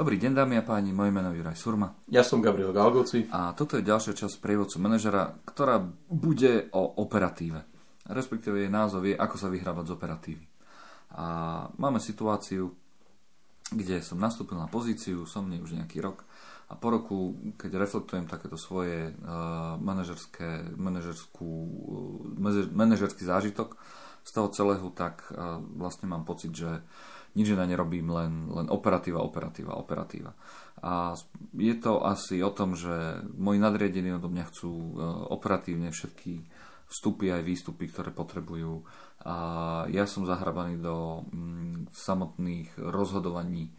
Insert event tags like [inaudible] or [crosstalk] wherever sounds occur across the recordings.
Dobrý deň, dámy a páni, moje meno je Juraj Surma. Ja som Gabriel Galgoci. A toto je ďalšia časť prievodcu manažera, ktorá bude o operatíve. Respektíve jej názov je Ako sa vyhrávať z operatívy. A máme situáciu, kde som nastúpil na pozíciu, som nie už nejaký rok a po roku, keď reflektujem takéto svoje uh, manažerské, manažerskú, uh, manažerský zážitok z toho celého, tak uh, vlastne mám pocit, že nič iné nerobím, len, len operatíva, operatíva, operatíva. A je to asi o tom, že moji nadriadení odo mňa chcú e, operatívne všetky vstupy aj výstupy, ktoré potrebujú. A ja som zahrabaný do mm, samotných rozhodovaní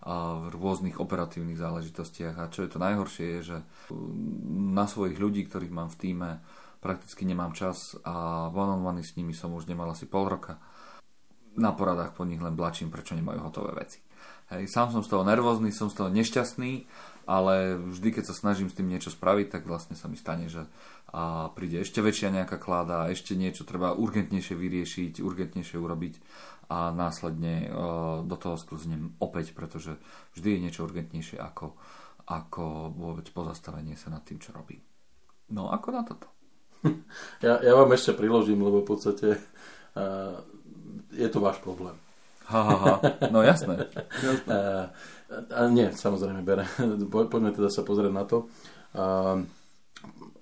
a v rôznych operatívnych záležitostiach. A čo je to najhoršie, je, že mm, na svojich ľudí, ktorých mám v týme, prakticky nemám čas a one s nimi som už nemal asi pol roka na poradách po nich len blačím, prečo nemajú hotové veci. Hej, sám som z toho nervózny, som z toho nešťastný, ale vždy, keď sa snažím s tým niečo spraviť, tak vlastne sa mi stane, že a príde ešte väčšia nejaká kláda, ešte niečo treba urgentnejšie vyriešiť, urgentnejšie urobiť a následne uh, do toho sklznem opäť, pretože vždy je niečo urgentnejšie ako, ako vôbec pozastavenie sa nad tým, čo robím. No, ako na toto? [laughs] Ja, ja vám ešte priložím, lebo v podstate uh, je to váš problém. Ha, ha, ha. No jasné. jasné. A, a nie, samozrejme, bere. [laughs] Poďme teda sa pozrieť na to. A,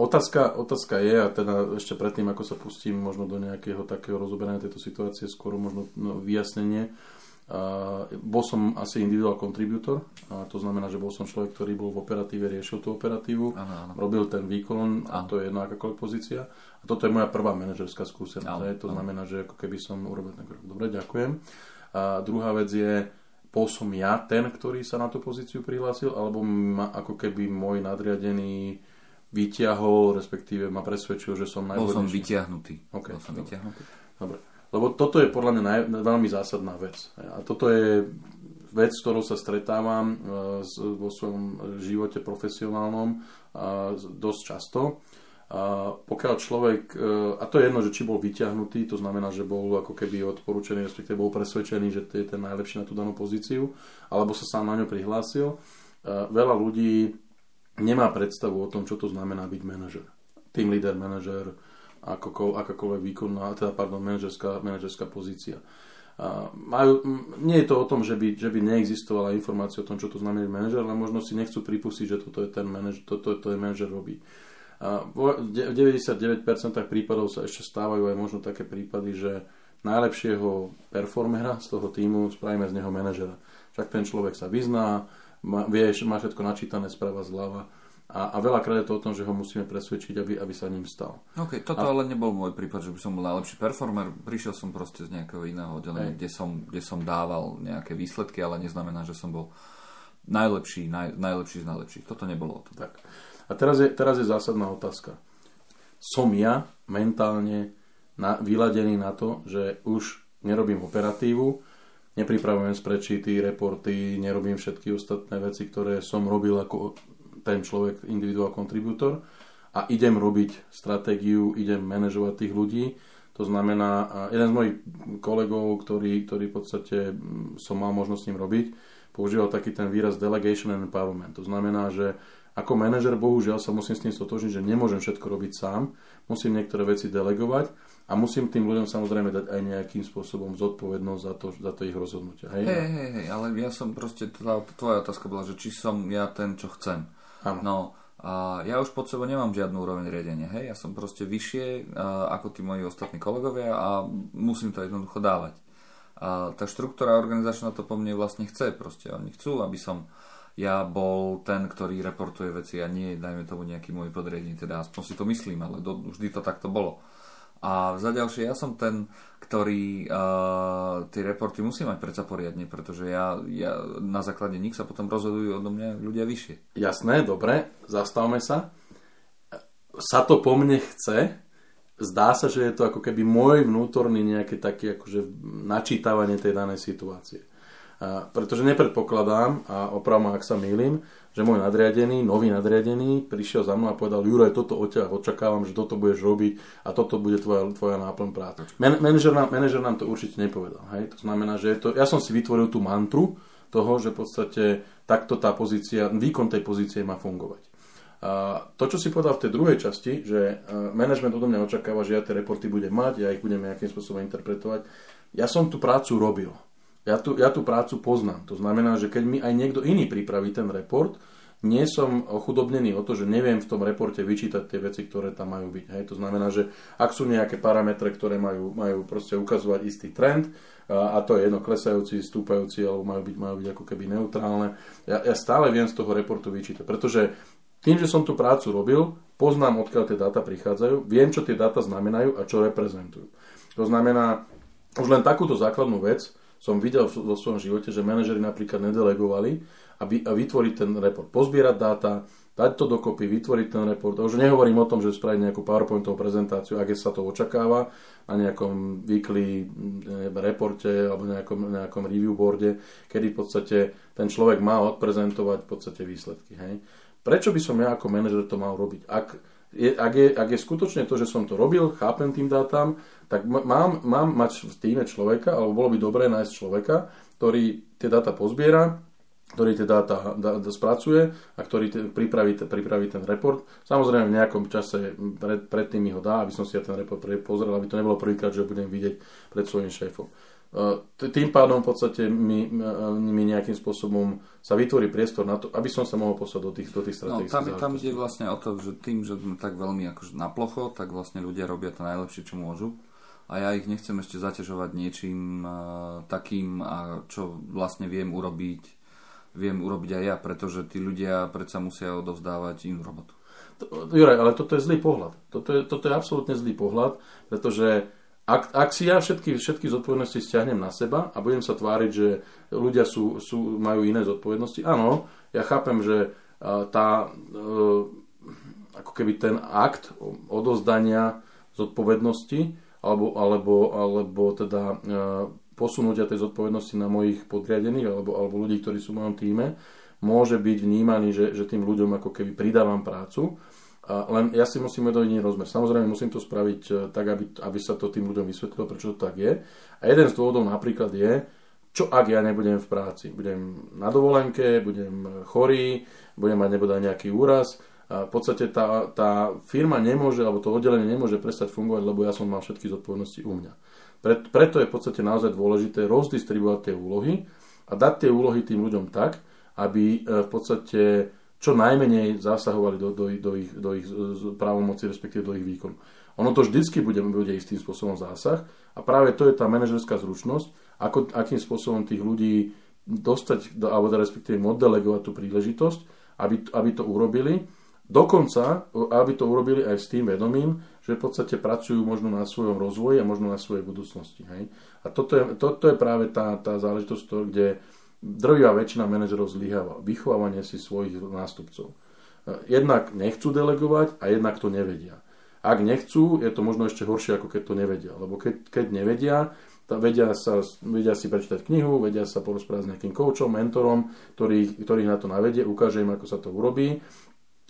otázka, otázka je, a teda ešte predtým, ako sa pustím možno do nejakého takého rozoberania tejto situácie, skôr možno no, vyjasnenie, bol som asi individual contributor, a to znamená, že bol som človek, ktorý bol v operatíve, riešil tú operatívu, ano, ano. robil ten výkon, a to je jedna akákoľvek pozícia. A toto je moja prvá manažerská skúsenosť. Ano, to ano. znamená, že ako keby som urobil ten krok. Dobre, ďakujem. A druhá vec je, bol som ja ten, ktorý sa na tú pozíciu prihlásil, alebo ma ako keby môj nadriadený vyťahol, respektíve ma presvedčil, že som najvhodnejší. Bol som vyťahnutý. Okay, bol som dobre. vyťahnutý. Dobre. Lebo toto je podľa mňa naj, veľmi zásadná vec. A toto je vec, s ktorou sa stretávam uh, vo svojom živote profesionálnom uh, dosť často. A pokiaľ človek, a to je jedno, že či bol vyťahnutý, to znamená, že bol ako keby odporúčený, respektíve bol presvedčený, že to je ten najlepší na tú danú pozíciu, alebo sa sám na ňu prihlásil, veľa ľudí nemá predstavu o tom, čo to znamená byť manažer. Team leader, manažer, ako, akákoľvek výkonná, teda pardon, manažerská, manažerská pozícia. A majú, nie je to o tom, že by, že by neexistovala informácia o tom, čo to znamená manažer, ale možno si nechcú pripustiť, že toto je ten manažer, toto, to je manažer robí. A v 99% prípadov sa ešte stávajú aj možno také prípady, že najlepšieho performera z toho týmu spravíme z neho manažera. Však ten človek sa vyzná, má, vie, má všetko načítané sprava zľava a, a veľakrát je to o tom, že ho musíme presvedčiť, aby, aby sa ním stal. OK, toto a... ale nebol môj prípad, že by som bol najlepší performer. Prišiel som proste z nejakého iného oddelenia, kde som, kde som dával nejaké výsledky, ale neznamená, že som bol najlepší, naj, najlepší z najlepších. Toto nebolo o tom. Tak. A teraz je, teraz je zásadná otázka. Som ja mentálne na, vyladený na to, že už nerobím operatívu, nepripravujem sprečity, reporty, nerobím všetky ostatné veci, ktoré som robil ako ten človek individual contributor a idem robiť stratégiu, idem manažovať tých ľudí. To znamená, jeden z mojich kolegov, ktorý, ktorý v podstate som mal možnosť s ním robiť, používal taký ten výraz delegation and empowerment. To znamená, že ako manažer bohužiaľ sa musím s tým stotožniť, že nemôžem všetko robiť sám, musím niektoré veci delegovať a musím tým ľuďom samozrejme dať aj nejakým spôsobom zodpovednosť za to, za to ich rozhodnutie. Hej, hej, hej, hej ale ja som proste, tvoja otázka bola, že či som ja ten, čo chcem. Ano. No, a ja už pod sebou nemám žiadnu úroveň riadenia, hej, ja som proste vyššie uh, ako tí moji ostatní kolegovia a musím to jednoducho dávať. A tá štruktúra organizačná to po mne vlastne chce, proste oni chcú, aby som ja bol ten, ktorý reportuje veci a nie, dajme tomu nejaký môj podriadení, teda aspoň si to myslím, ale do, vždy to takto bolo. A za ďalšie, ja som ten, ktorý uh, tie reporty musí mať predsa poriadne, pretože ja, ja na základe nich sa potom rozhodujú odo mňa ľudia vyššie. Jasné, dobre, zastavme sa. Sa to po mne chce, zdá sa, že je to ako keby môj vnútorný nejaké také akože načítavanie tej danej situácie. Uh, pretože nepredpokladám, a opravom ak sa mýlim, že môj nadriadený, nový nadriadený, prišiel za mnou a povedal, Juraj, toto od ťa očakávam, že toto budeš robiť a toto bude tvoja, tvoja náplň práce. Man, manažer, nám, manažer nám to určite nepovedal. Hej? To znamená, že to, ja som si vytvoril tú mantru, toho, že v podstate takto tá pozícia, výkon tej pozície má fungovať. A to, čo si povedal v tej druhej časti, že management odo mňa očakáva, že ja tie reporty budem mať, ja ich budem nejakým spôsobom interpretovať, ja som tú prácu robil. Ja tú, ja tú prácu poznám. To znamená, že keď mi aj niekto iný pripraví ten report, nie som ochudobnený o to, že neviem v tom reporte vyčítať tie veci, ktoré tam majú byť. Hej. To znamená, že ak sú nejaké parametre, ktoré majú, majú proste ukazovať istý trend, a to je jedno klesajúci, stúpajúci, alebo majú byť, majú byť ako keby neutrálne, ja, ja stále viem z toho reportu vyčítať, pretože tým, že som tú prácu robil, poznám, odkiaľ tie dáta prichádzajú, viem, čo tie dáta znamenajú a čo reprezentujú. To znamená, už len takúto základnú vec som videl vo svojom živote, že manažeri napríklad nedelegovali, a, a vytvoriť ten report, pozbierať dáta, dať to dokopy, vytvoriť ten report. A už nehovorím o tom, že spraviť nejakú PowerPointovú prezentáciu, ak sa to očakáva na nejakom weekly reporte alebo nejakom, nejakom review boarde, kedy v podstate ten človek má odprezentovať v podstate výsledky. Hej. Prečo by som ja ako manažer to mal robiť? Ak je, ak, je, ak je skutočne to, že som to robil, chápem tým dátam, tak mám, mám mať v týme človeka, alebo bolo by dobré nájsť človeka, ktorý tie dáta pozbiera, ktorý tie dáta dá, dá, spracuje a ktorý te, pripraví, te, pripraví ten report. Samozrejme v nejakom čase pred, predtým mi ho dá, aby som si ja ten report pozrel, aby to nebolo prvýkrát, že ho budem vidieť pred svojím šéfom. Tým pádom v podstate mi, mi nejakým spôsobom sa vytvorí priestor na to, aby som sa mohol poslať do tých, do tých strategických no, tam, tam ide vlastne o to, že tým, že sme tak veľmi akože na plocho, tak vlastne ľudia robia to najlepšie, čo môžu a ja ich nechcem ešte zaťažovať niečím uh, takým, uh, čo vlastne viem urobiť viem urobiť aj ja, pretože tí ľudia predsa musia odovzdávať inú robotu. Juraj, ale toto je zlý pohľad. Toto je, toto je absolútne zlý pohľad, pretože ak, ak si ja všetky, všetky zodpovednosti stiahnem na seba a budem sa tváriť, že ľudia sú, sú, majú iné zodpovednosti, áno, ja chápem, že tá, e, ako keby ten akt odozdania zodpovednosti alebo, alebo, alebo teda e, posunutia tej zodpovednosti na mojich podriadených alebo, alebo ľudí, ktorí sú v mojom týme, môže byť vnímaný, že, že tým ľuďom ako keby pridávam prácu. A len ja si musím vedieť rozmer. Samozrejme musím to spraviť e, tak, aby, aby sa to tým ľuďom vysvetlilo, prečo to tak je. A jeden z dôvodov napríklad je, čo ak ja nebudem v práci. Budem na dovolenke, budem chorý, budem mať nebude nejaký úraz. V podstate tá, tá firma nemôže, alebo to oddelenie nemôže prestať fungovať, lebo ja som mal všetky zodpovednosti u mňa. Preto je v podstate naozaj dôležité rozdistribuovať tie úlohy a dať tie úlohy tým ľuďom tak, aby e, v podstate čo najmenej zasahovali do, do, do ich, do ich právomoci, respektíve do ich výkonu. Ono to vždycky bude, bude istým spôsobom zásah a práve to je tá manažerská zručnosť, ako, akým spôsobom tých ľudí dostať, alebo respektíve moddelegovať tú príležitosť, aby, aby to urobili Dokonca, aby to urobili aj s tým vedomím, že v podstate pracujú možno na svojom rozvoji a možno na svojej budúcnosti. Hej? A toto je, toto je práve tá, tá záležitosť, kde drvivá väčšina manažerov zlyháva. Vychovávanie si svojich nástupcov. Jednak nechcú delegovať a jednak to nevedia. Ak nechcú, je to možno ešte horšie, ako keď to nevedia. Lebo keď, keď nevedia, vedia, sa, vedia si prečítať knihu, vedia sa porozprávať s nejakým koučom, mentorom, ktorý, ktorý na to navedie, ukáže im, ako sa to urobí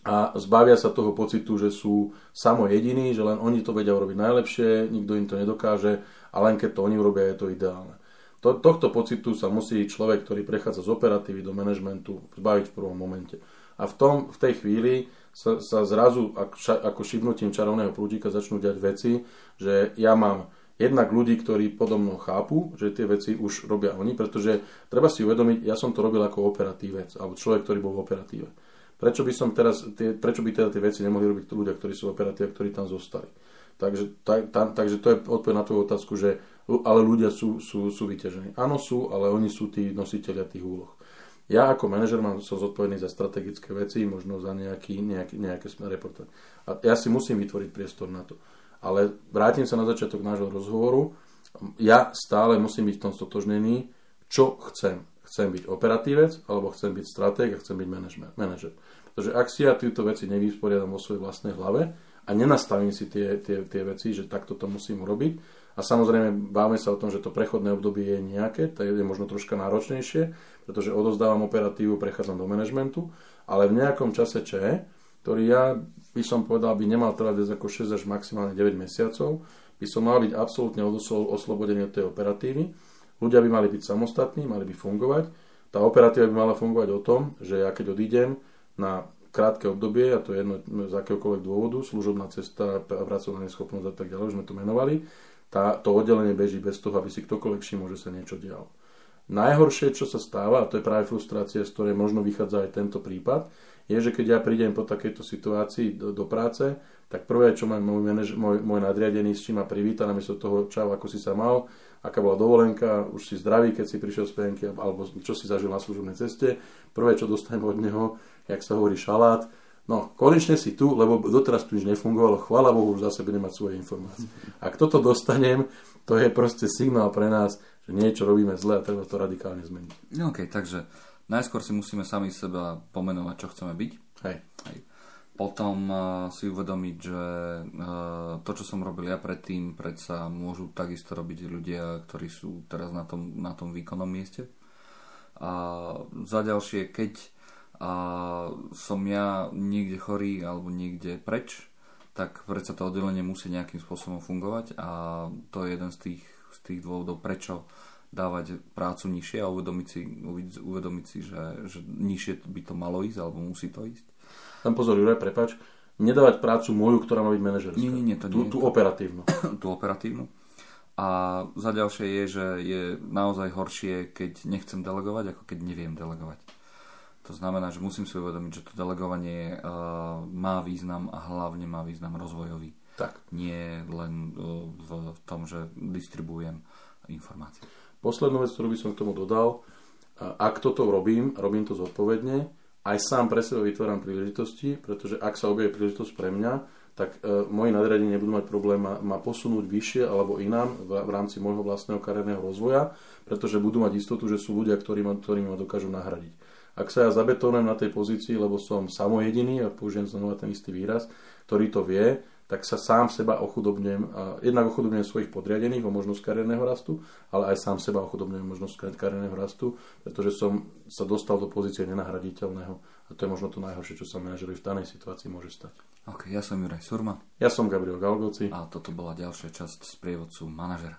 a zbavia sa toho pocitu, že sú samo jediní, že len oni to vedia urobiť najlepšie, nikto im to nedokáže a len keď to oni urobia, je to ideálne. To, tohto pocitu sa musí človek, ktorý prechádza z operatívy do manažmentu, zbaviť v prvom momente. A v, tom, v tej chvíli sa, sa zrazu ako šibnutím čarovného prúdika začnú diať veci, že ja mám jednak ľudí, ktorí podobno chápu, že tie veci už robia oni, pretože treba si uvedomiť, ja som to robil ako operatívec, alebo človek, ktorý bol v operatíve. Prečo by, som teraz, tie, prečo by teda tie veci nemohli robiť ľudia, ktorí sú operatívi, ktorí tam zostali? Takže, ta, ta, takže to je odpoveď na tvoju otázku, že ale ľudia sú, sú, sú vyťažení. Áno sú, ale oni sú tí nositeľia tých úloh. Ja ako manažer mám, som zodpovedný za strategické veci, možno za nejaký, nejaký, nejaké reportáž. A ja si musím vytvoriť priestor na to. Ale vrátim sa na začiatok nášho rozhovoru. Ja stále musím byť v tom stotožnený, čo chcem chcem byť operatívec, alebo chcem byť stratég a chcem byť manažer. Pretože ak si ja tieto veci nevysporiadam vo svojej vlastnej hlave a nenastavím si tie, tie, tie veci, že takto to musím urobiť, a samozrejme báme sa o tom, že to prechodné obdobie je nejaké, to je možno troška náročnejšie, pretože odozdávam operatívu, prechádzam do manažmentu, ale v nejakom čase če, ktorý ja by som povedal, by nemal trvať viac ako 6 až maximálne 9 mesiacov, by som mal byť absolútne oslobodený od tej operatívy Ľudia by mali byť samostatní, mali by fungovať. Tá operatíva by mala fungovať o tom, že ja keď odídem na krátke obdobie, a to je jedno z akéhokoľvek dôvodu, služobná cesta, pracovná neschopnosť a tak ďalej, už sme to menovali, tá, to oddelenie beží bez toho, aby si ktokoľvek všimol, že sa niečo dialo. Najhoršie, čo sa stáva, a to je práve frustrácia, z ktorej možno vychádza aj tento prípad, je, že keď ja prídem po takejto situácii do, do práce, tak prvé, čo má môj, môj, môj nadriadený, s čím ma privíta, namiesto toho, čau, ako si sa mal, aká bola dovolenka, už si zdravý, keď si prišiel z penky, alebo čo si zažil na služobnej ceste. Prvé, čo dostanem od neho, jak sa hovorí, šalát. No, konečne si tu, lebo doteraz tu nič nefungovalo, chvála Bohu, už zase budem mať svoje informácie. Ak toto dostanem, to je proste signál pre nás, že niečo robíme zle a treba to radikálne zmeniť. No, OK, takže najskôr si musíme sami seba pomenovať, čo chceme byť. Hej. Hej. Potom uh, si uvedomiť, že uh, to, čo som robil ja predtým, predsa môžu takisto robiť ľudia, ktorí sú teraz na tom, na tom výkonnom mieste. A za ďalšie, keď uh, som ja niekde chorý alebo niekde preč, tak predsa to oddelenie musí nejakým spôsobom fungovať a to je jeden z tých, z tých dôvodov, prečo dávať prácu nižšie a uvedomiť si, uvedomiť si že, že nižšie by to malo ísť alebo musí to ísť. Tam pozor, Juraj, prepač, nedávať prácu moju, ktorá má byť manažerská. Nie, nie, nie, to tú, nie. Tú operatívnu. [clears throat] tú operatívnu. A za ďalšie je, že je naozaj horšie, keď nechcem delegovať, ako keď neviem delegovať. To znamená, že musím si uvedomiť, že to delegovanie uh, má význam a hlavne má význam rozvojový. Tak. Nie len uh, v tom, že distribuujem informácie. Poslednú vec, ktorú by som k tomu dodal, ak toto robím, robím to zodpovedne, aj sám pre seba vytváram príležitosti, pretože ak sa objaví príležitosť pre mňa, tak e, moji nadriadení nebudú mať problém ma, ma posunúť vyššie alebo inám v, v rámci môjho vlastného kariérneho rozvoja, pretože budú mať istotu, že sú ľudia, ktorí ma, ktorí ma dokážu nahradiť. Ak sa ja zabetonujem na tej pozícii, lebo som samojediný, a použijem znova ten istý výraz, ktorý to vie, tak sa sám seba ochudobňujem, jednak ochudobňujem svojich podriadených o možnosť kariérneho rastu, ale aj sám seba ochudobňujem možnosť kariérneho rastu, pretože som sa dostal do pozície nenahraditeľného a to je možno to najhoršie, čo sa manažerovi v danej situácii môže stať. Ok, ja som Juraj Surma. Ja som Gabriel Galgoci. A toto bola ďalšia časť z prievodcu manažera.